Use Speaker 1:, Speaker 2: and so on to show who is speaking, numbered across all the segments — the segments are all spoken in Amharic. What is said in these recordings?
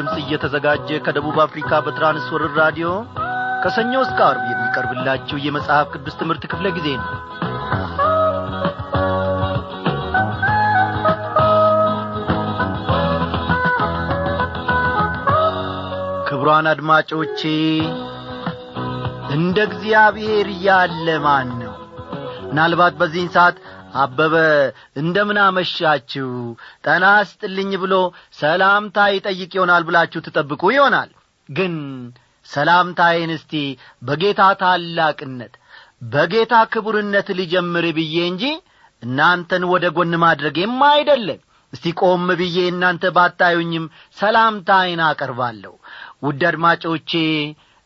Speaker 1: ድምፅ እየተዘጋጀ ከደቡብ አፍሪካ በትራንስወርር ራዲዮ ከሰኞ እስከ አርብ የሚቀርብላችሁ የመጽሐፍ ቅዱስ ትምህርት ክፍለ ጊዜ ነው። ክቡራን አድማጮቼ እንደ እግዚአብሔር ያለ ማን ነው? ምናልባት በዚህን ሰዓት አበበ እንደምን አመሻችሁ? ጠና ስጥልኝ ብሎ ሰላምታ ይጠይቅ ይሆናል ብላችሁ ትጠብቁ ይሆናል። ግን ሰላምታዬን እስቲ በጌታ ታላቅነት በጌታ ክቡርነት ሊጀምር ብዬ እንጂ እናንተን ወደ ጎን ማድረጌም አይደለም። እስቲ ቆም ብዬ እናንተ ባታዩኝም ሰላምታዬን አቀርባለሁ። ውድ አድማጮቼ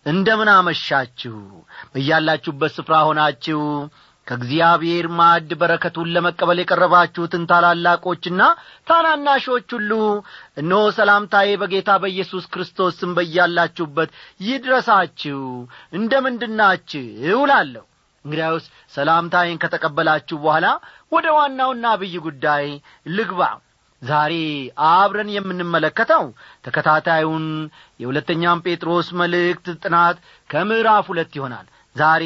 Speaker 1: እንደምን አመሻችሁ? በያላችሁበት ስፍራ ሆናችሁ ከእግዚአብሔር ማዕድ በረከቱን ለመቀበል የቀረባችሁትን ታላላቆችና ታናናሾች ሁሉ እነሆ ሰላምታዬ በጌታ በኢየሱስ ክርስቶስ ስም በያላችሁበት ይድረሳችሁ። እንደ ምንድናችሁ እውላለሁ እንግዲያውስ ሰላምታዬን ከተቀበላችሁ በኋላ ወደ ዋናውና አብይ ጉዳይ ልግባ። ዛሬ አብረን የምንመለከተው ተከታታዩን የሁለተኛም ጴጥሮስ መልእክት ጥናት ከምዕራፍ ሁለት ይሆናል። ዛሬ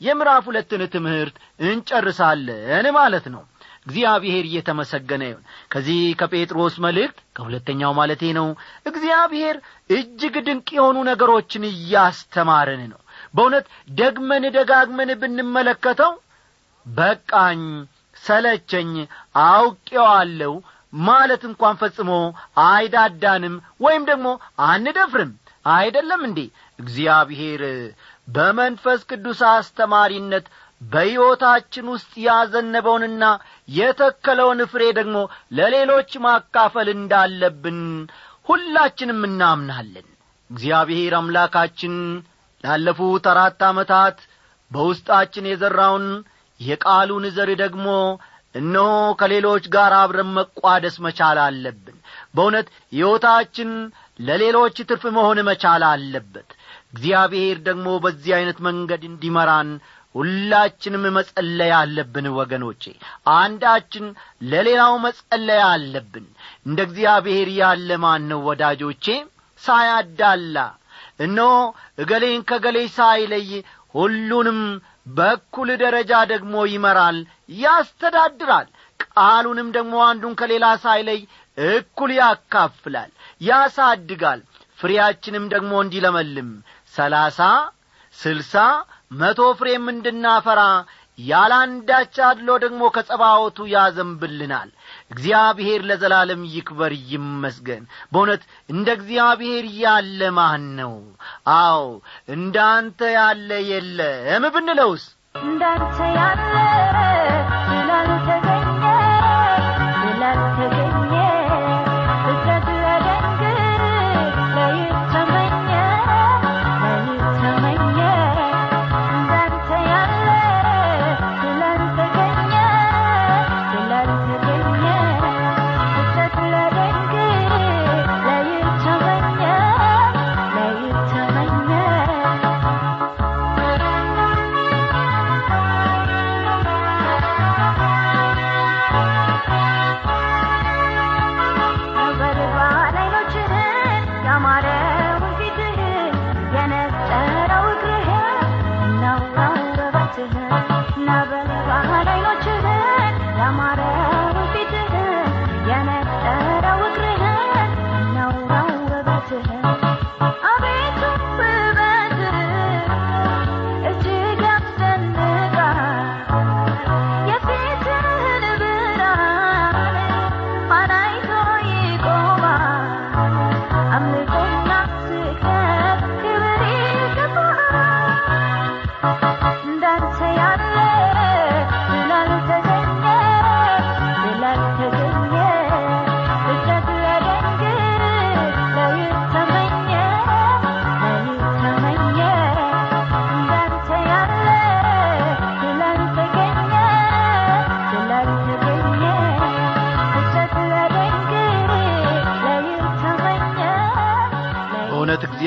Speaker 1: የምዕራፍ ሁለትን ትምህርት እንጨርሳለን ማለት ነው። እግዚአብሔር እየተመሰገነ ይሁን። ከዚህ ከጴጥሮስ መልእክት ከሁለተኛው ማለቴ ነው። እግዚአብሔር እጅግ ድንቅ የሆኑ ነገሮችን እያስተማረን ነው። በእውነት ደግመን ደጋግመን ብንመለከተው በቃኝ ሰለቸኝ አውቄዋለሁ ማለት እንኳን ፈጽሞ አይዳዳንም ወይም ደግሞ አንደፍርም። አይደለም እንዴ? እግዚአብሔር በመንፈስ ቅዱስ አስተማሪነት በሕይወታችን ውስጥ ያዘነበውንና የተከለውን ፍሬ ደግሞ ለሌሎች ማካፈል እንዳለብን ሁላችንም እናምናለን። እግዚአብሔር አምላካችን ላለፉት አራት ዓመታት በውስጣችን የዘራውን የቃሉን ዘር ደግሞ እነሆ ከሌሎች ጋር አብረን መቋደስ መቻል አለብን። በእውነት ሕይወታችን ለሌሎች ትርፍ መሆን መቻል አለበት እግዚአብሔር ደግሞ በዚህ ዐይነት መንገድ እንዲመራን ሁላችንም መጸለይ አለብን ወገኖቼ። አንዳችን ለሌላው መጸለይ አለብን። እንደ እግዚአብሔር ያለ ማን ነው ወዳጆቼ? ሳያዳላ። እነሆ እገሌን ከገሌ ሳይለይ ሁሉንም በኩል ደረጃ ደግሞ ይመራል ያስተዳድራል። ቃሉንም ደግሞ አንዱን ከሌላ ሳይለይ እኩል ያካፍላል ያሳድጋል። ፍሬያችንም ደግሞ እንዲለመልም ሰላሳ ስልሳ መቶ ፍሬም እንድናፈራ ያላንዳች አድሎ ደግሞ ከጸባወቱ ያዘንብልናል። እግዚአብሔር ለዘላለም ይክበር ይመስገን። በእውነት እንደ እግዚአብሔር ያለ ማን ነው? አዎ እንዳንተ ያለ የለም ብንለውስ?
Speaker 2: እንዳንተ ያለ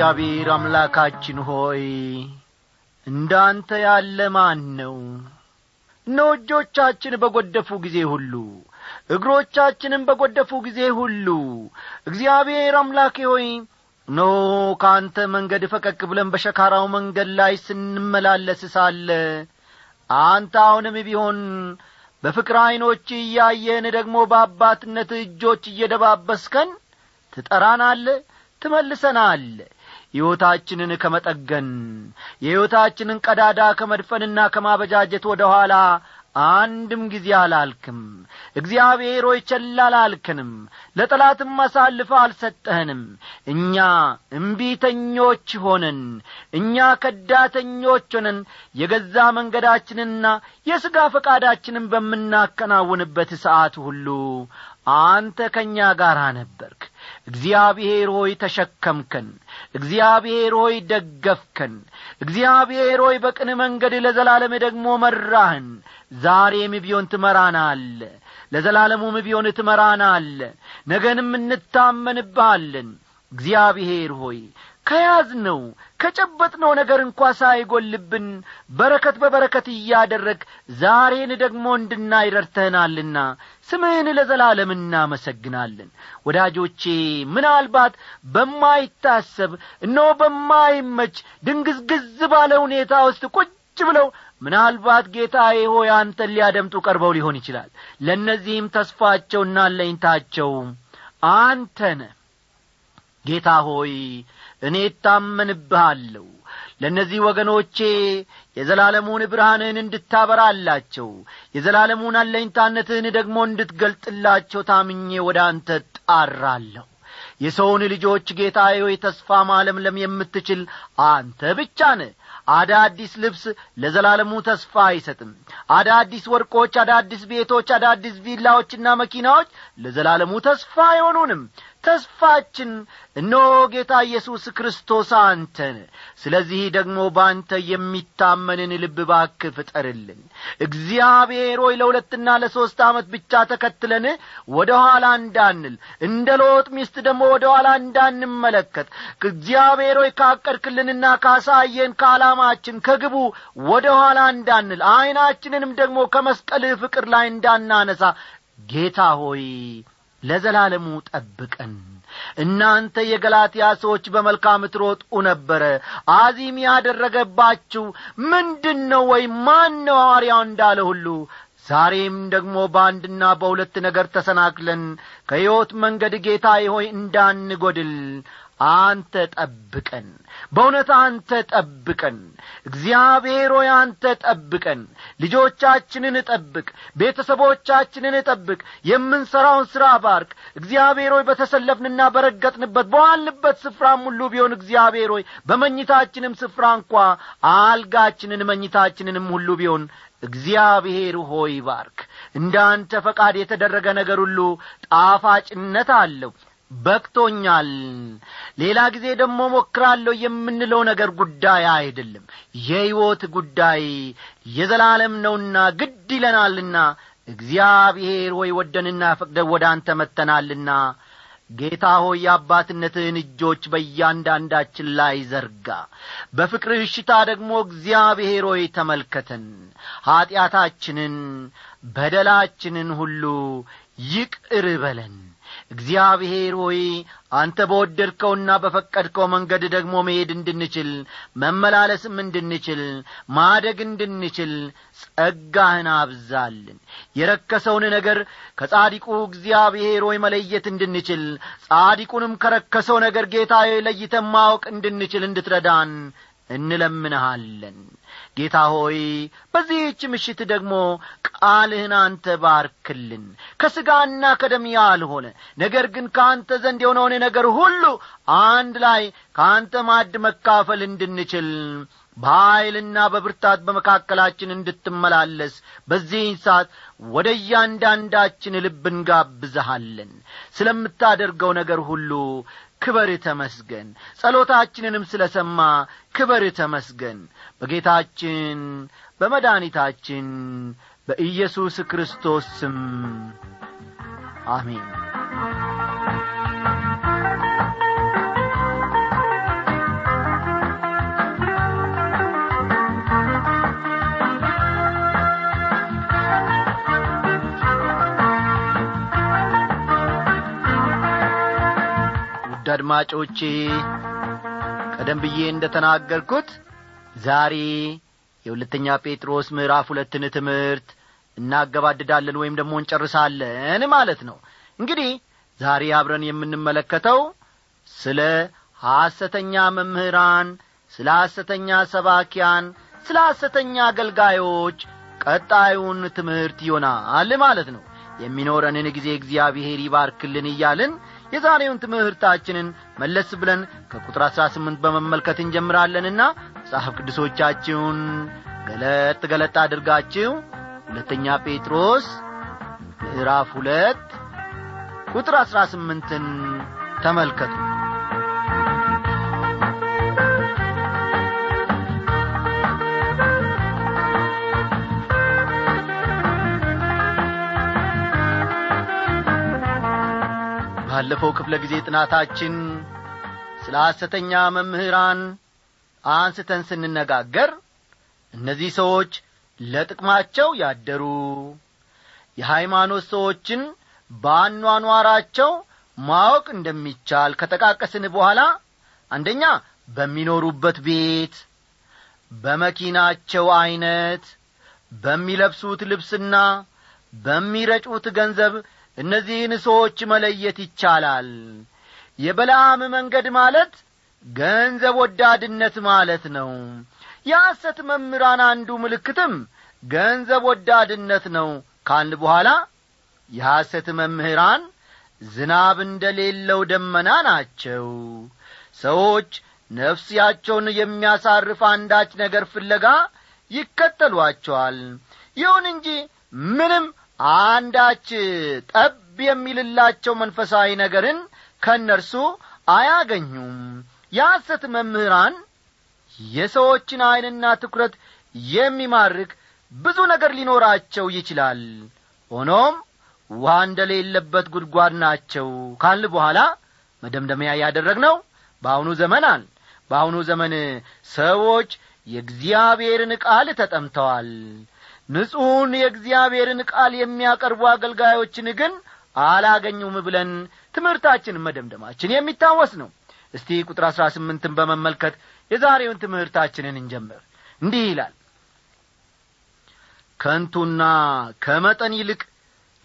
Speaker 1: እግዚአብሔር አምላካችን ሆይ እንዳንተ ያለ ማን ነው? እነሆ እጆቻችን በጐደፉ ጊዜ ሁሉ እግሮቻችንን በጐደፉ ጊዜ ሁሉ እግዚአብሔር አምላኬ ሆይ ኖ ከአንተ መንገድ ፈቀቅ ብለን በሸካራው መንገድ ላይ ስንመላለስ ሳለ አንተ አሁንም ቢሆን በፍቅር ዐይኖች እያየን ደግሞ በአባትነት እጆች እየደባበስከን ትጠራናለ ትመልሰናል ሕይወታችንን ከመጠገን የሕይወታችንን ቀዳዳ ከመድፈንና ከማበጃጀት ወደ ኋላ አንድም ጊዜ አላልክም። እግዚአብሔር ሆይ ቸል አላልክንም ለጠላትም አሳልፈ አልሰጠህንም። እኛ እምቢተኞች ሆነን እኛ ከዳተኞች ሆነን የገዛ መንገዳችንና የሥጋ ፈቃዳችንን በምናከናውንበት ሰዓት ሁሉ አንተ ከእኛ ጋር ነበርክ እግዚአብሔር ሆይ ተሸከምከን እግዚአብሔር ሆይ ደገፍከን እግዚአብሔር ሆይ በቅን መንገድ ለዘላለም ደግሞ መራህን። ዛሬም ቢሆን ትመራናል ለዘላለሙም ቢሆን ትመራናል ነገንም እንታመንብሃለን። እግዚአብሔር ሆይ ከያዝነው ከጨበጥነው ነገር እንኳ ሳይጐልብን በረከት በበረከት እያደረግ ዛሬን ደግሞ እንድናይ ረድተህናልና ስምህን ለዘላለም እናመሰግናለን። ወዳጆቼ ምናልባት በማይታሰብ እነሆ በማይመች ድንግዝግዝ ባለ ሁኔታ ውስጥ ቁጭ ብለው ምናልባት ጌታዬ ሆይ አንተን ሊያደምጡ ቀርበው ሊሆን ይችላል። ለእነዚህም ተስፋቸውና ለኝታቸው አንተነ ጌታ ሆይ እኔ እታመንብሃለሁ። ለእነዚህ ወገኖቼ የዘላለሙን ብርሃንህን እንድታበራላቸው የዘላለሙን አለኝታነትህን ደግሞ እንድትገልጥላቸው ታምኜ ወደ አንተ ጣራለሁ የሰውን ልጆች ጌታ ሆይ ተስፋ ማለምለም የምትችል አንተ ብቻ ነህ። አዳዲስ ልብስ ለዘላለሙ ተስፋ አይሰጥም። አዳዲስ ወርቆች አዳዲስ ቤቶች አዳዲስ ቪላዎችና መኪናዎች ለዘላለሙ ተስፋ አይሆኑንም ተስፋችን እነሆ ጌታ ኢየሱስ ክርስቶስ አንተን። ስለዚህ ደግሞ በአንተ የሚታመንን ልብ እባክህ ፍጠርልን። እግዚአብሔር ሆይ ለሁለትና ለሦስት ዓመት ብቻ ተከትለን ወደ ኋላ እንዳንል እንደ ሎጥ ሚስት ደግሞ ወደ ኋላ እንዳንመለከት እግዚአብሔር ሆይ ካቀድክልንና ካሳየን ከዓላማችን ከግቡ ወደ ኋላ እንዳንል ዐይናችንንም ደግሞ ከመስቀልህ ፍቅር ላይ እንዳናነሳ ጌታ ሆይ ለዘላለሙ ጠብቀን። እናንተ የገላትያ ሰዎች በመልካም ትሮጡ ነበረ። አዚም ያደረገባችሁ ምንድን ነው ወይም ማን ነው ሐዋርያው እንዳለ ሁሉ? ዛሬም ደግሞ በአንድና በሁለት ነገር ተሰናክለን ከሕይወት መንገድ ጌታዬ ሆይ እንዳንጐድል አንተ ጠብቀን። በእውነት አንተ ጠብቀን። እግዚአብሔር ሆይ አንተ ጠብቀን ልጆቻችንን ጠብቅ ቤተሰቦቻችንን ጠብቅ የምንሠራውን ሥራ ባርክ። እግዚአብሔር ሆይ በተሰለፍንና በረገጥንበት በዋልንበት ስፍራም ሁሉ ቢሆን እግዚአብሔር ሆይ በመኝታችንም ስፍራ እንኳ አልጋችንን መኝታችንንም ሁሉ ቢሆን እግዚአብሔር ሆይ ባርክ። እንደ አንተ ፈቃድ የተደረገ ነገር ሁሉ ጣፋጭነት አለው በቅቶኛል። ሌላ ጊዜ ደግሞ ሞክራለሁ የምንለው ነገር ጉዳይ አይደለም። የሕይወት ጉዳይ የዘላለም ነውና ግድ ይለናልና እግዚአብሔር ሆይ ወደንና ፈቅደን ወደ አንተ መጥተናልና ጌታ ሆይ የአባትነትህን እጆች በእያንዳንዳችን ላይ ዘርጋ። በፍቅርህ እሽታ ደግሞ እግዚአብሔር ሆይ ተመልከተን። ኀጢአታችንን በደላችንን ሁሉ ይቅር በለን እግዚአብሔር ሆይ አንተ በወደድከውና በፈቀድከው መንገድ ደግሞ መሄድ እንድንችል መመላለስም እንድንችል ማደግ እንድንችል ጸጋህን አብዛልን። የረከሰውን ነገር ከጻዲቁ እግዚአብሔር ሆይ መለየት እንድንችል ጻዲቁንም ከረከሰው ነገር ጌታ ለይተን ማወቅ እንድንችል እንድትረዳን እንለምንሃለን ጌታ ሆይ በዚህች ምሽት ደግሞ ቃልህን አንተ ባርክልን። ከሥጋና ከደም ያልሆነ ነገር ግን ከአንተ ዘንድ የሆነውን ነገር ሁሉ አንድ ላይ ከአንተ ማድ መካፈል እንድንችል በኀይልና በብርታት በመካከላችን እንድትመላለስ በዚህን ሰዓት ወደ እያንዳንዳችን ልብ እንጋብዝሃለን። ስለምታደርገው ነገር ሁሉ ክበር ተመስገን። ጸሎታችንንም ስለ ሰማ ክበር ተመስገን በጌታችን በመድኃኒታችን በኢየሱስ ክርስቶስ ስም። አሜን። አድማጮቼ ቀደም ብዬ እንደ ተናገርኩት ዛሬ የሁለተኛ ጴጥሮስ ምዕራፍ ሁለትን ትምህርት እናገባድዳለን ወይም ደግሞ እንጨርሳለን ማለት ነው። እንግዲህ ዛሬ አብረን የምንመለከተው ስለ ሐሰተኛ መምህራን ስለ ሐሰተኛ ሰባኪያን ስለ ሐሰተኛ አገልጋዮች ቀጣዩን ትምህርት ይሆናል ማለት ነው። የሚኖረንን ጊዜ እግዚአብሔር ይባርክልን እያልን የዛሬውን ትምህርታችንን መለስ ብለን ከቁጥር አሥራ ስምንት በመመልከት እንጀምራለንና መጽሐፍ ቅዱሶቻችሁን ገለጥ ገለጥ አድርጋችሁ ሁለተኛ ጴጥሮስ ምዕራፍ ሁለት ቁጥር አሥራ ስምንትን ተመልከቱ ባለፈው ክፍለ ጊዜ ጥናታችን ስለ ሐሰተኛ መምህራን አንስተን ስንነጋገር እነዚህ ሰዎች ለጥቅማቸው ያደሩ የሃይማኖት ሰዎችን በአኗኗራቸው ማወቅ እንደሚቻል ከጠቃቀስን በኋላ አንደኛ በሚኖሩበት ቤት በመኪናቸው ዐይነት በሚለብሱት ልብስና በሚረጩት ገንዘብ እነዚህን ሰዎች መለየት ይቻላል። የበለዓም መንገድ ማለት ገንዘብ ወዳድነት ማለት ነው። የሐሰት መምህራን አንዱ ምልክትም ገንዘብ ወዳድነት ነው። ካልን በኋላ የሐሰት መምህራን ዝናብ እንደሌለው ደመና ናቸው። ሰዎች ነፍስያቸውን የሚያሳርፍ አንዳች ነገር ፍለጋ ይከተሏቸዋል። ይሁን እንጂ ምንም አንዳች ጠብ የሚልላቸው መንፈሳዊ ነገርን ከእነርሱ አያገኙም። የሐሰት መምህራን የሰዎችን ዐይንና ትኩረት የሚማርክ ብዙ ነገር ሊኖራቸው ይችላል። ሆኖም ውሃ እንደሌለበት ጉድጓድ ናቸው ካል በኋላ መደምደሚያ ያደረግነው በአሁኑ ዘመን በአሁኑ ዘመን ሰዎች የእግዚአብሔርን ቃል ተጠምተዋል ንጹሑን የእግዚአብሔርን ቃል የሚያቀርቡ አገልጋዮችን ግን አላገኙም ብለን ትምህርታችን መደምደማችን የሚታወስ ነው። እስቲ ቁጥር አሥራ ስምንትን በመመልከት የዛሬውን ትምህርታችንን እንጀምር። እንዲህ ይላል። ከንቱና ከመጠን ይልቅ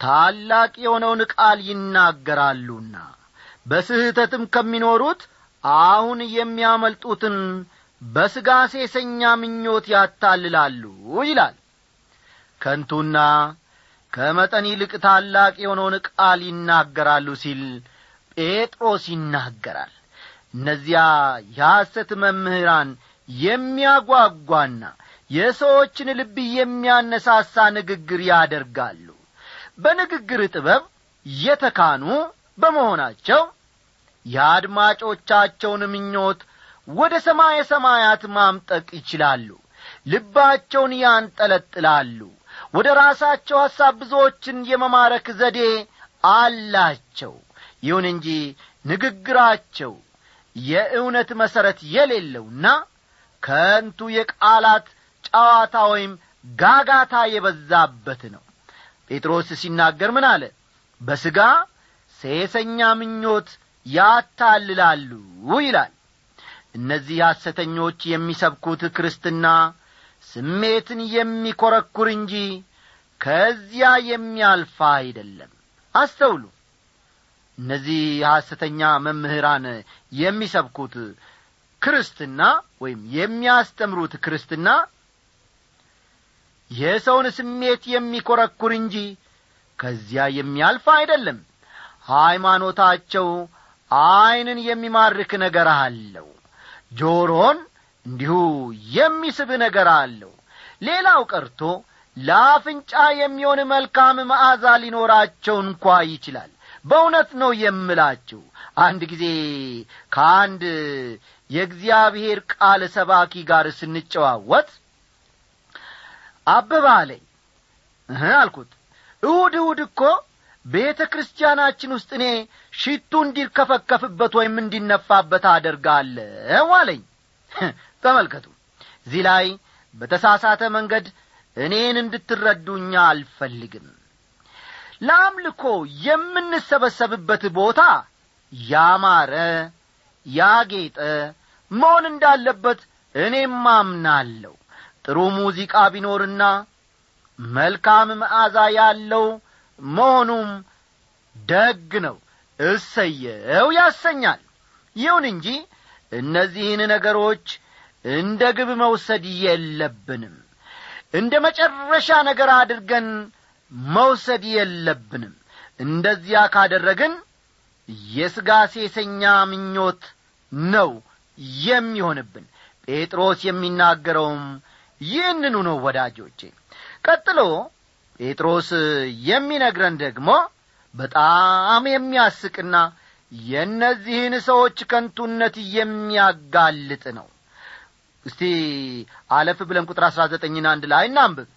Speaker 1: ታላቅ የሆነውን ቃል ይናገራሉና በስህተትም ከሚኖሩት አሁን የሚያመልጡትን በሥጋ ሴሰኛ ምኞት ያታልላሉ ይላል ከንቱና ከመጠን ይልቅ ታላቅ የሆነውን ቃል ይናገራሉ ሲል ጴጥሮስ ይናገራል። እነዚያ የሐሰት መምህራን የሚያጓጓና የሰዎችን ልብ የሚያነሳሳ ንግግር ያደርጋሉ። በንግግር ጥበብ የተካኑ በመሆናቸው የአድማጮቻቸውን ምኞት ወደ ሰማየ ሰማያት ማምጠቅ ይችላሉ። ልባቸውን ያንጠለጥላሉ ወደ ራሳቸው ሐሳብ ብዙዎችን የመማረክ ዘዴ አላቸው። ይሁን እንጂ ንግግራቸው የእውነት መሠረት የሌለውና ከንቱ የቃላት ጨዋታ ወይም ጋጋታ የበዛበት ነው። ጴጥሮስ ሲናገር ምን አለ? በሥጋ ሴሰኛ ምኞት ያታልላሉ ይላል። እነዚህ ሐሰተኞች የሚሰብኩት ክርስትና ስሜትን የሚኰረኩር እንጂ ከዚያ የሚያልፋ አይደለም። አስተውሉ። እነዚህ ሐሰተኛ መምህራን የሚሰብኩት ክርስትና ወይም የሚያስተምሩት ክርስትና የሰውን ስሜት የሚኰረኩር እንጂ ከዚያ የሚያልፍ አይደለም። ሃይማኖታቸው ዐይንን የሚማርክ ነገር አለው። ጆሮን እንዲሁ የሚስብ ነገር አለው። ሌላው ቀርቶ ለአፍንጫ የሚሆን መልካም መዓዛ ሊኖራቸው እንኳ ይችላል። በእውነት ነው የምላችሁ። አንድ ጊዜ ከአንድ የእግዚአብሔር ቃል ሰባኪ ጋር ስንጨዋወት አበባ አለኝ። አልኩት። እሁድ እሁድ እኮ ቤተ ክርስቲያናችን ውስጥ እኔ ሽቱ እንዲርከፈከፍበት ወይም እንዲነፋበት አደርጋለሁ አለኝ ተመልከቱ። እዚህ ላይ በተሳሳተ መንገድ እኔን እንድትረዱኛ አልፈልግም። ለአምልኮ የምንሰበሰብበት ቦታ ያማረ ያጌጠ መሆን እንዳለበት እኔም አምናለሁ። ጥሩ ሙዚቃ ቢኖርና መልካም መዓዛ ያለው መሆኑም ደግ ነው። እሰየው ያሰኛል። ይሁን እንጂ እነዚህን ነገሮች እንደ ግብ መውሰድ የለብንም። እንደ መጨረሻ ነገር አድርገን መውሰድ የለብንም። እንደዚያ ካደረግን የሥጋ ሴሰኛ ምኞት ነው የሚሆንብን። ጴጥሮስ የሚናገረውም ይህንኑ ነው ወዳጆቼ። ቀጥሎ ጴጥሮስ የሚነግረን ደግሞ በጣም የሚያስቅና የእነዚህን ሰዎች ከንቱነት የሚያጋልጥ ነው። እስቲ አለፍ ብለን ቁጥር አሥራ ዘጠኝን አንድ ላይ እናንብብ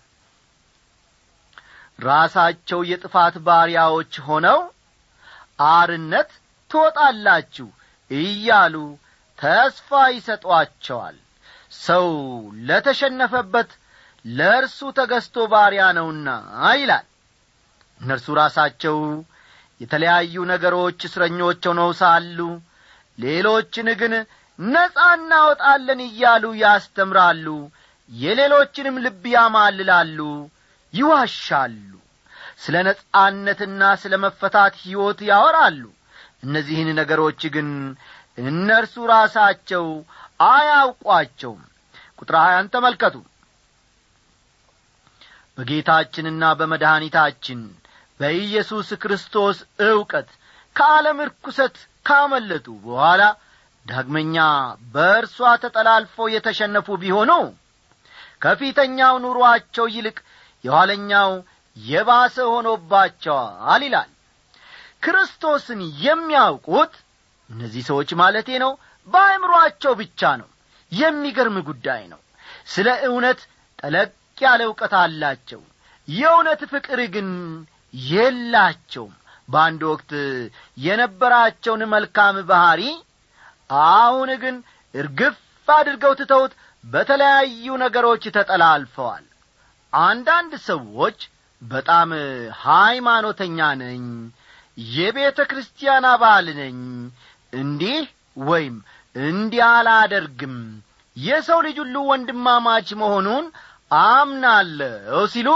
Speaker 1: ራሳቸው የጥፋት ባሪያዎች ሆነው አርነት ትወጣላችሁ እያሉ ተስፋ ይሰጧቸዋል። ሰው ለተሸነፈበት ለእርሱ ተገዝቶ ባሪያ ነውና ይላል። እነርሱ ራሳቸው የተለያዩ ነገሮች እስረኞች ሆነው ሳሉ ሌሎችን ግን ነጻ እናወጣለን እያሉ ያስተምራሉ የሌሎችንም ልብ ያማልላሉ ይዋሻሉ። ስለ ነጻነትና ስለ መፈታት ሕይወት ያወራሉ። እነዚህን ነገሮች ግን እነርሱ ራሳቸው አያውቋቸውም። ቁጥር ሀያን ተመልከቱ። በጌታችንና በመድኃኒታችን በኢየሱስ ክርስቶስ ዕውቀት ከዓለም ርኩሰት ካመለጡ በኋላ ዳግመኛ በእርሷ ተጠላልፈው የተሸነፉ ቢሆኑ ከፊተኛው ኑሮአቸው ይልቅ የኋለኛው የባሰ ሆኖባቸዋል ይላል። ክርስቶስን የሚያውቁት እነዚህ ሰዎች ማለቴ ነው በአእምሮአቸው ብቻ ነው። የሚገርም ጉዳይ ነው። ስለ እውነት ጠለቅ ያለ እውቀት አላቸው። የእውነት ፍቅር ግን የላቸውም። በአንድ ወቅት የነበራቸውን መልካም ባሕሪ አሁን ግን እርግፍ አድርገው ትተውት በተለያዩ ነገሮች ተጠላልፈዋል። አንዳንድ ሰዎች በጣም ሃይማኖተኛ ነኝ የቤተ ክርስቲያን አባል ነኝ እንዲህ ወይም እንዲህ አላደርግም የሰው ልጅ ሁሉ ወንድማማች መሆኑን አምናለሁ ሲሉ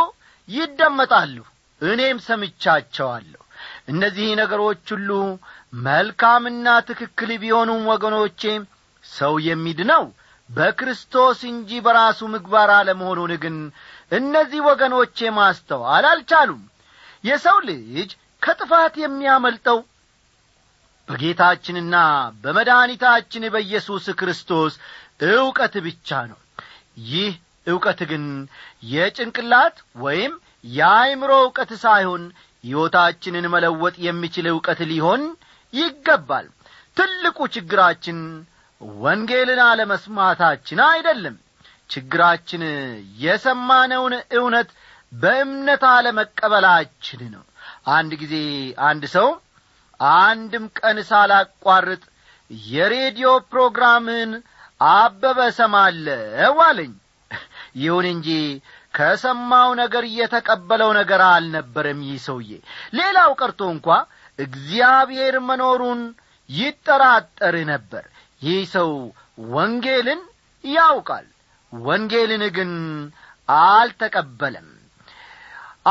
Speaker 1: ይደመጣሉ እኔም ሰምቻቸዋለሁ። እነዚህ ነገሮች ሁሉ መልካምና ትክክል ቢሆኑም ወገኖቼ ሰው የሚድነው በክርስቶስ እንጂ በራሱ ምግባር አለመሆኑን ግን እነዚህ ወገኖቼ ማስተዋል አልቻሉም። የሰው ልጅ ከጥፋት የሚያመልጠው በጌታችንና በመድኃኒታችን በኢየሱስ ክርስቶስ ዕውቀት ብቻ ነው። ይህ ዕውቀት ግን የጭንቅላት ወይም የአይምሮ ዕውቀት ሳይሆን ሕይወታችንን መለወጥ የሚችል ዕውቀት ሊሆን ይገባል። ትልቁ ችግራችን ወንጌልን አለመስማታችን አይደለም። ችግራችን የሰማነውን እውነት በእምነት አለመቀበላችን ነው። አንድ ጊዜ አንድ ሰው አንድም ቀን ሳላቋርጥ የሬዲዮ ፕሮግራምን አበበ ሰማለው አለኝ። ይሁን እንጂ ከሰማው ነገር የተቀበለው ነገር አልነበረም ይህ ሰውዬ። ሌላው ቀርቶ እንኳ እግዚአብሔር መኖሩን ይጠራጠር ነበር። ይህ ሰው ወንጌልን ያውቃል ወንጌልን ግን አልተቀበለም።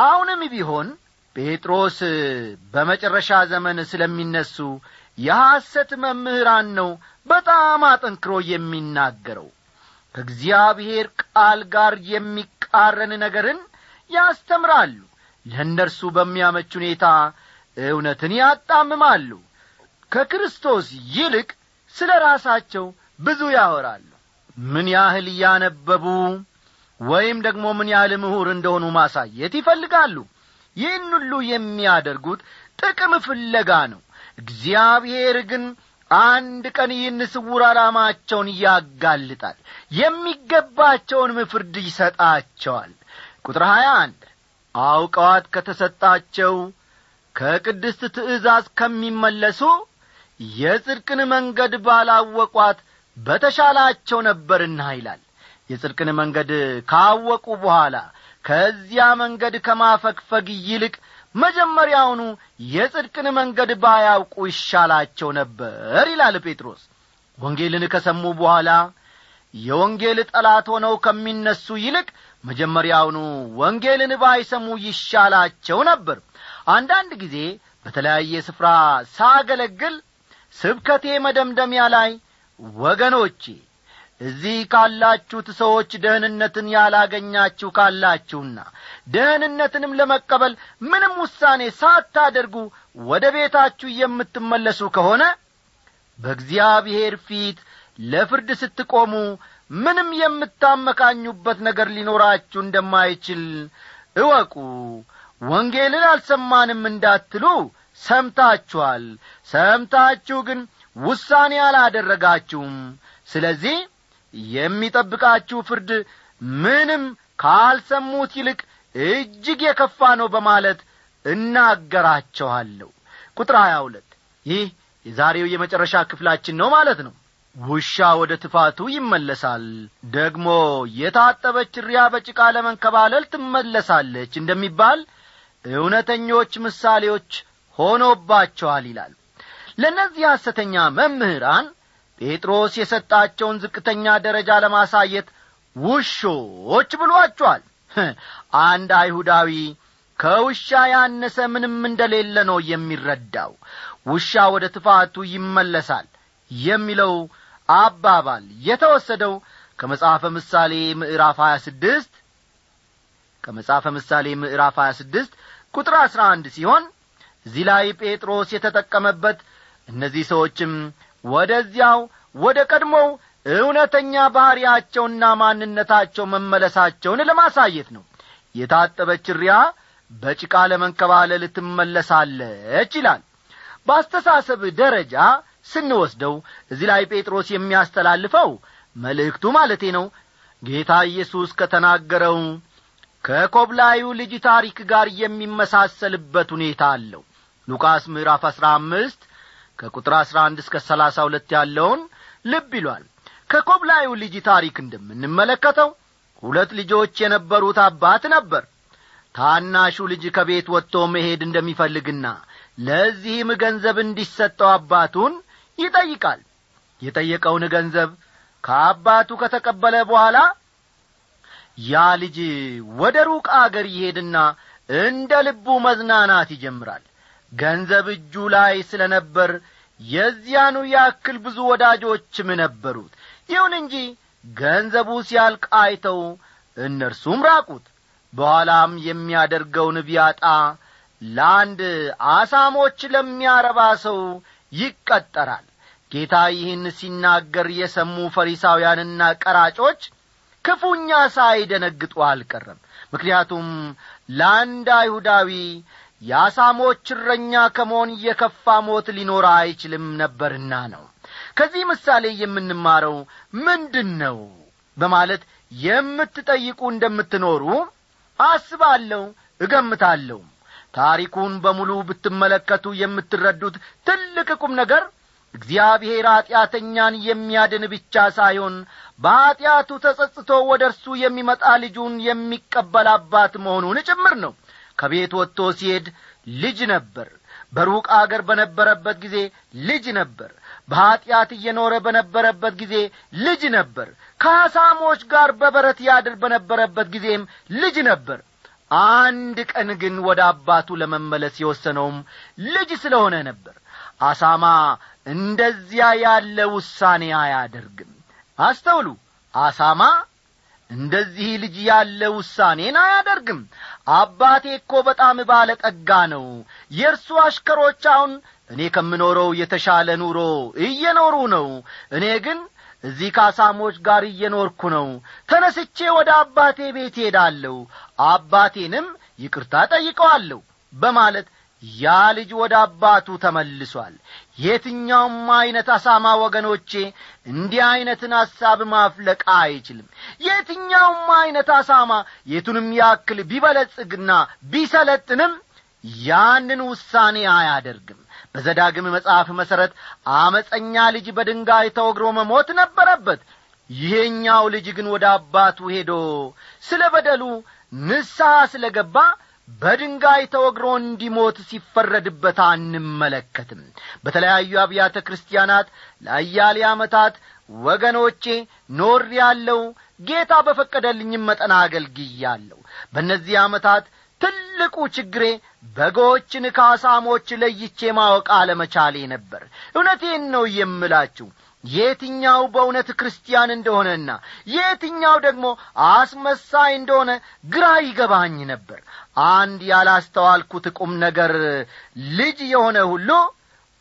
Speaker 1: አሁንም ቢሆን ጴጥሮስ በመጨረሻ ዘመን ስለሚነሱ የሐሰት መምህራን ነው በጣም አጠንክሮ የሚናገረው ከእግዚአብሔር ቃል ጋር የሚቃረን ነገርን ያስተምራሉ። ለእነርሱ በሚያመች ሁኔታ እውነትን ያጣምማሉ። ከክርስቶስ ይልቅ ስለ ራሳቸው ብዙ ያወራሉ። ምን ያህል እያነበቡ ወይም ደግሞ ምን ያህል ምሁር እንደሆኑ ማሳየት ይፈልጋሉ። ይህን ሁሉ የሚያደርጉት ጥቅም ፍለጋ ነው። እግዚአብሔር ግን አንድ ቀን ይህን ስውር ዓላማቸውን ያጋልጣል። የሚገባቸውንም ፍርድ ይሰጣቸዋል። ቁጥር ሀያ አንድ አውቀዋት ከተሰጣቸው ከቅድስት ትእዛዝ ከሚመለሱ የጽድቅን መንገድ ባላወቋት በተሻላቸው ነበርና ይላል። የጽድቅን መንገድ ካወቁ በኋላ ከዚያ መንገድ ከማፈግፈግ ይልቅ መጀመሪያውኑ የጽድቅን መንገድ ባያውቁ ይሻላቸው ነበር ይላል ጴጥሮስ። ወንጌልን ከሰሙ በኋላ የወንጌል ጠላት ሆነው ከሚነሱ ይልቅ መጀመሪያውኑ ወንጌልን ባይሰሙ ይሻላቸው ነበር። አንዳንድ ጊዜ በተለያየ ስፍራ ሳገለግል ስብከቴ መደምደሚያ ላይ ወገኖቼ እዚህ ካላችሁት ሰዎች ደህንነትን ያላገኛችሁ ካላችሁና ደህንነትንም ለመቀበል ምንም ውሳኔ ሳታደርጉ ወደ ቤታችሁ የምትመለሱ ከሆነ በእግዚአብሔር ፊት ለፍርድ ስትቆሙ ምንም የምታመካኙበት ነገር ሊኖራችሁ እንደማይችል እወቁ። ወንጌልን አልሰማንም እንዳትሉ ሰምታችኋል። ሰምታችሁ ግን ውሳኔ አላደረጋችሁም። ስለዚህ የሚጠብቃችሁ ፍርድ ምንም ካልሰሙት ይልቅ እጅግ የከፋ ነው በማለት እናገራቸዋለሁ። ቁጥር ሀያ ሁለት ይህ የዛሬው የመጨረሻ ክፍላችን ነው ማለት ነው። ውሻ ወደ ትፋቱ ይመለሳል። ደግሞ የታጠበች ሪያ በጭቃ ለመንከባለል ትመለሳለች እንደሚባል እውነተኞች ምሳሌዎች ሆኖባቸዋል ይላል። ለእነዚህ ሐሰተኛ መምህራን ጴጥሮስ የሰጣቸውን ዝቅተኛ ደረጃ ለማሳየት ውሾች ብሏቸዋል። አንድ አይሁዳዊ ከውሻ ያነሰ ምንም እንደሌለ ነው የሚረዳው። ውሻ ወደ ትፋቱ ይመለሳል የሚለው አባባል የተወሰደው ከመጽሐፈ ምሳሌ ምዕራፍ 26 ከመጽሐፈ ምሳሌ ምዕራፍ 26 ቁጥር 11 ሲሆን እዚህ ላይ ጴጥሮስ የተጠቀመበት እነዚህ ሰዎችም ወደዚያው ወደ ቀድሞው እውነተኛ ባሕርያቸውና ማንነታቸው መመለሳቸውን ለማሳየት ነው። የታጠበች ሪያ በጭቃ ለመንከባለል ትመለሳለች ይላል። በአስተሳሰብ ደረጃ ስንወስደው እዚህ ላይ ጴጥሮስ የሚያስተላልፈው መልእክቱ ማለቴ ነው። ጌታ ኢየሱስ ከተናገረው ከኮብላዩ ልጅ ታሪክ ጋር የሚመሳሰልበት ሁኔታ አለው። ሉቃስ ምዕራፍ አሥራ አምስት ከቁጥር አሥራ አንድ እስከ ሰላሳ ሁለት ያለውን ልብ ይሏል። ከኮብላዩ ልጅ ታሪክ እንደምንመለከተው ሁለት ልጆች የነበሩት አባት ነበር። ታናሹ ልጅ ከቤት ወጥቶ መሄድ እንደሚፈልግና ለዚህም ገንዘብ እንዲሰጠው አባቱን ይጠይቃል። የጠየቀውን ገንዘብ ከአባቱ ከተቀበለ በኋላ ያ ልጅ ወደ ሩቅ አገር ይሄድና እንደ ልቡ መዝናናት ይጀምራል ገንዘብ እጁ ላይ ስለ ነበር የዚያኑ ያክል ብዙ ወዳጆችም ነበሩት። ይሁን እንጂ ገንዘቡ ሲያልቅ አይተው እነርሱም ራቁት። በኋላም የሚያደርገውን ቢያጣ ለአንድ አሳሞች ለሚያረባ ሰው ይቀጠራል። ጌታ ይህን ሲናገር የሰሙ ፈሪሳውያንና ቀራጮች ክፉኛ ሳይደነግጡ አልቀረም። ምክንያቱም ለአንድ አይሁዳዊ የአሳሞች እረኛ ከመሆን የከፋ ሞት ሊኖር አይችልም ነበርና ነው። ከዚህ ምሳሌ የምንማረው ምንድን ነው በማለት የምትጠይቁ እንደምትኖሩ አስባለሁ እገምታለሁ። ታሪኩን በሙሉ ብትመለከቱ የምትረዱት ትልቅ ቁም ነገር እግዚአብሔር ኀጢአተኛን የሚያድን ብቻ ሳይሆን በኀጢአቱ ተጸጽቶ ወደ እርሱ የሚመጣ ልጁን የሚቀበል አባት መሆኑን ጭምር ነው ከቤት ወጥቶ ሲሄድ ልጅ ነበር። በሩቅ አገር በነበረበት ጊዜ ልጅ ነበር። በኀጢአት እየኖረ በነበረበት ጊዜ ልጅ ነበር። ከአሳሞች ጋር በበረት ያድር በነበረበት ጊዜም ልጅ ነበር። አንድ ቀን ግን ወደ አባቱ ለመመለስ የወሰነውም ልጅ ስለሆነ ነበር። አሳማ እንደዚያ ያለ ውሳኔ አያደርግም። አስተውሉ አሳማ እንደዚህ ልጅ ያለ ውሳኔን አያደርግም አባቴ እኮ በጣም ባለ ጠጋ ነው። የእርሱ አሽከሮች አሁን እኔ ከምኖረው የተሻለ ኑሮ እየኖሩ ነው። እኔ ግን እዚህ ከአሳሞች ጋር እየኖርኩ ነው። ተነስቼ ወደ አባቴ ቤት ሄዳለሁ አባቴንም ይቅርታ ጠይቀዋለሁ በማለት ያ ልጅ ወደ አባቱ ተመልሷል። የትኛውም ዐይነት አሳማ ወገኖቼ እንዲህ ዐይነትን ሐሳብ ማፍለቅ አይችልም። የትኛውም ዐይነት አሳማ የቱንም ያክል ቢበለጽግና ቢሰለጥንም ያንን ውሳኔ አያደርግም። በዘዳግም መጽሐፍ መሠረት አመፀኛ ልጅ በድንጋይ ተወግሮ መሞት ነበረበት። ይሄኛው ልጅ ግን ወደ አባቱ ሄዶ ስለ በደሉ ንስሐ ስለ ገባ በድንጋይ ተወግሮ እንዲሞት ሲፈረድበት አንመለከትም። በተለያዩ አብያተ ክርስቲያናት ለአያሌ ዓመታት ወገኖቼ ኖር ያለው ጌታ በፈቀደልኝም መጠን አገልግያለሁ። በእነዚህ ዓመታት ትልቁ ችግሬ በጎችን ከአሳሞች ለይቼ ማወቅ አለመቻሌ ነበር። እውነቴን ነው የምላችሁ የትኛው በእውነት ክርስቲያን እንደሆነና የትኛው ደግሞ አስመሳይ እንደሆነ ግራ ይገባኝ ነበር። አንድ ያላስተዋልኩት ቁም ነገር ልጅ የሆነ ሁሉ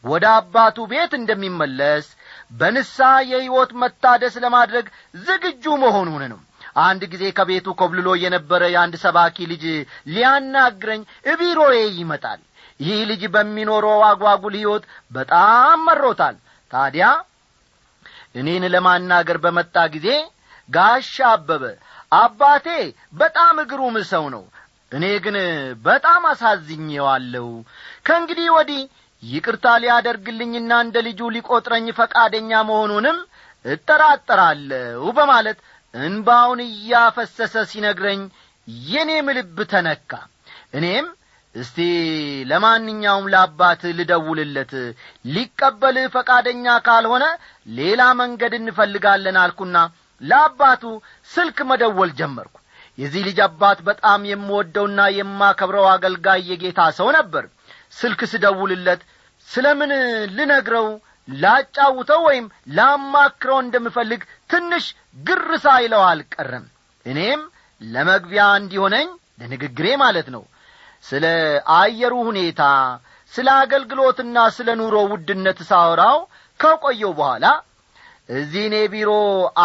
Speaker 1: ወደ አባቱ ቤት እንደሚመለስ በንስሐ የሕይወት መታደስ ለማድረግ ዝግጁ መሆኑን ነው። አንድ ጊዜ ከቤቱ ኮብልሎ የነበረ የአንድ ሰባኪ ልጅ ሊያናግረኝ እቢሮዬ ይመጣል። ይህ ልጅ በሚኖረው አጓጉል ሕይወት በጣም መሮታል። ታዲያ እኔን ለማናገር በመጣ ጊዜ ጋሻ አበበ አባቴ በጣም እግሩም ሰው ነው እኔ ግን በጣም አሳዝኜዋለሁ። ከእንግዲህ ወዲህ ይቅርታ ሊያደርግልኝና እንደ ልጁ ሊቈጥረኝ ፈቃደኛ መሆኑንም እጠራጠራለሁ በማለት እንባውን እያፈሰሰ ሲነግረኝ የኔም ልብ ተነካ። እኔም እስቲ ለማንኛውም ለአባት ልደውልለት። ሊቀበልህ ፈቃደኛ ካልሆነ ሌላ መንገድ እንፈልጋለን አልኩና ለአባቱ ስልክ መደወል ጀመርኩ። የዚህ ልጅ አባት በጣም የምወደውና የማከብረው አገልጋይ የጌታ ሰው ነበር። ስልክ ስደውልለት ስለ ምን ልነግረው? ላጫውተው ወይም ላማክረው እንደምፈልግ ትንሽ ግር ሳይለው አልቀረም። እኔም ለመግቢያ እንዲሆነኝ ለንግግሬ ማለት ነው ስለ አየሩ ሁኔታ ስለ አገልግሎትና ስለ ኑሮ ውድነት ሳወራው ከቆየው በኋላ እዚህ እኔ ቢሮ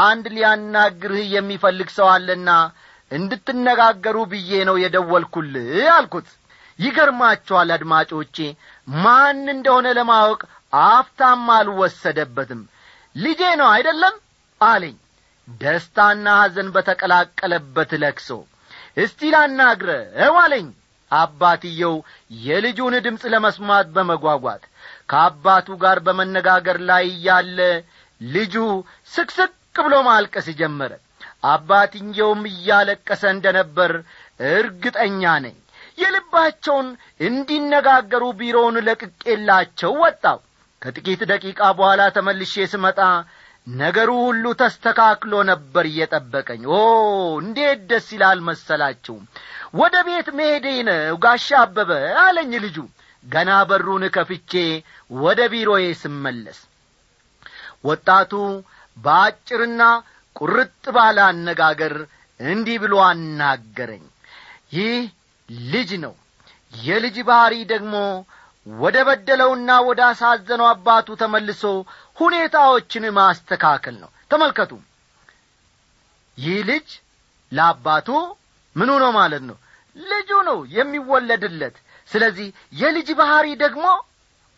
Speaker 1: አንድ ሊያናግርህ የሚፈልግ ሰው አለና እንድትነጋገሩ ብዬ ነው የደወልኩልህ አልኩት። ይገርማችኋል አድማጮቼ ማን እንደሆነ ለማወቅ አፍታም አልወሰደበትም። ልጄ ነው አይደለም? አለኝ። ደስታና ሐዘን በተቀላቀለበት ለክሶ እስቲ ላናግረው አለኝ አባትየው የልጁን ድምፅ ለመስማት በመጓጓት ከአባቱ ጋር በመነጋገር ላይ ያለ ልጁ ስቅስቅ ብሎ ማልቀስ ጀመረ። አባትየውም እያለቀሰ እንደ ነበር እርግጠኛ ነኝ። የልባቸውን እንዲነጋገሩ ቢሮውን ለቅቄላቸው ወጣው ከጥቂት ደቂቃ በኋላ ተመልሼ ስመጣ ነገሩ ሁሉ ተስተካክሎ ነበር እየጠበቀኝ። ኦ! እንዴት ደስ ይላል መሰላችሁ ወደ ቤት መሄዴ ነው ጋሻ አበበ አለኝ ልጁ። ገና በሩን ከፍቼ ወደ ቢሮዬ ስመለስ ወጣቱ በአጭርና ቁርጥ ባለ አነጋገር እንዲህ ብሎ አናገረኝ። ይህ ልጅ ነው። የልጅ ባሕሪ ደግሞ ወደ በደለውና ወደ አሳዘነው አባቱ ተመልሶ ሁኔታዎችን ማስተካከል ነው። ተመልከቱ። ይህ ልጅ ለአባቱ ምኑ ነው ማለት ነው? ልጁ ነው የሚወለድለት። ስለዚህ የልጅ ባሕሪ ደግሞ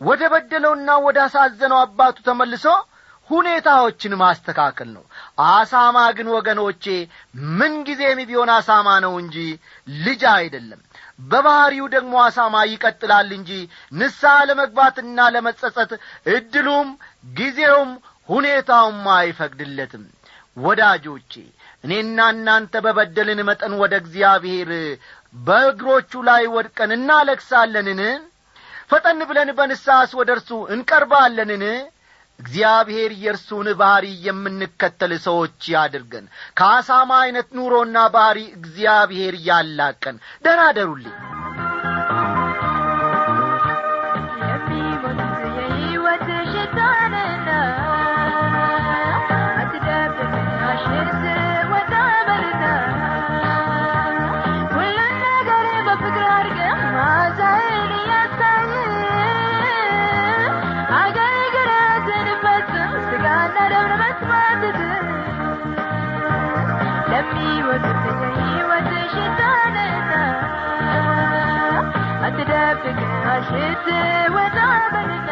Speaker 1: ወደ በደለውና ወደ አሳዘነው አባቱ ተመልሶ ሁኔታዎችን ማስተካከል ነው። አሳማ ግን ወገኖቼ ምንጊዜም ቢሆን አሳማ ነው እንጂ ልጅ አይደለም። በባሕሪው ደግሞ አሳማ ይቀጥላል እንጂ ንስሐ ለመግባትና ለመጸጸት እድሉም ጊዜውም ሁኔታውም አይፈቅድለትም። ወዳጆቼ እኔና እናንተ በበደልን መጠን ወደ እግዚአብሔር በእግሮቹ ላይ ወድቀን እናለቅሳለንን? ፈጠን ብለን በንስሐስ ወደ እርሱ እንቀርባለንን? እግዚአብሔር የእርሱን ባሕሪ የምንከተል ሰዎች ያድርገን። ከአሳማ ዐይነት ኑሮና ባሕሪ እግዚአብሔር ያላቀን። ደራደሩልኝ
Speaker 2: Aşıkı ve darbenin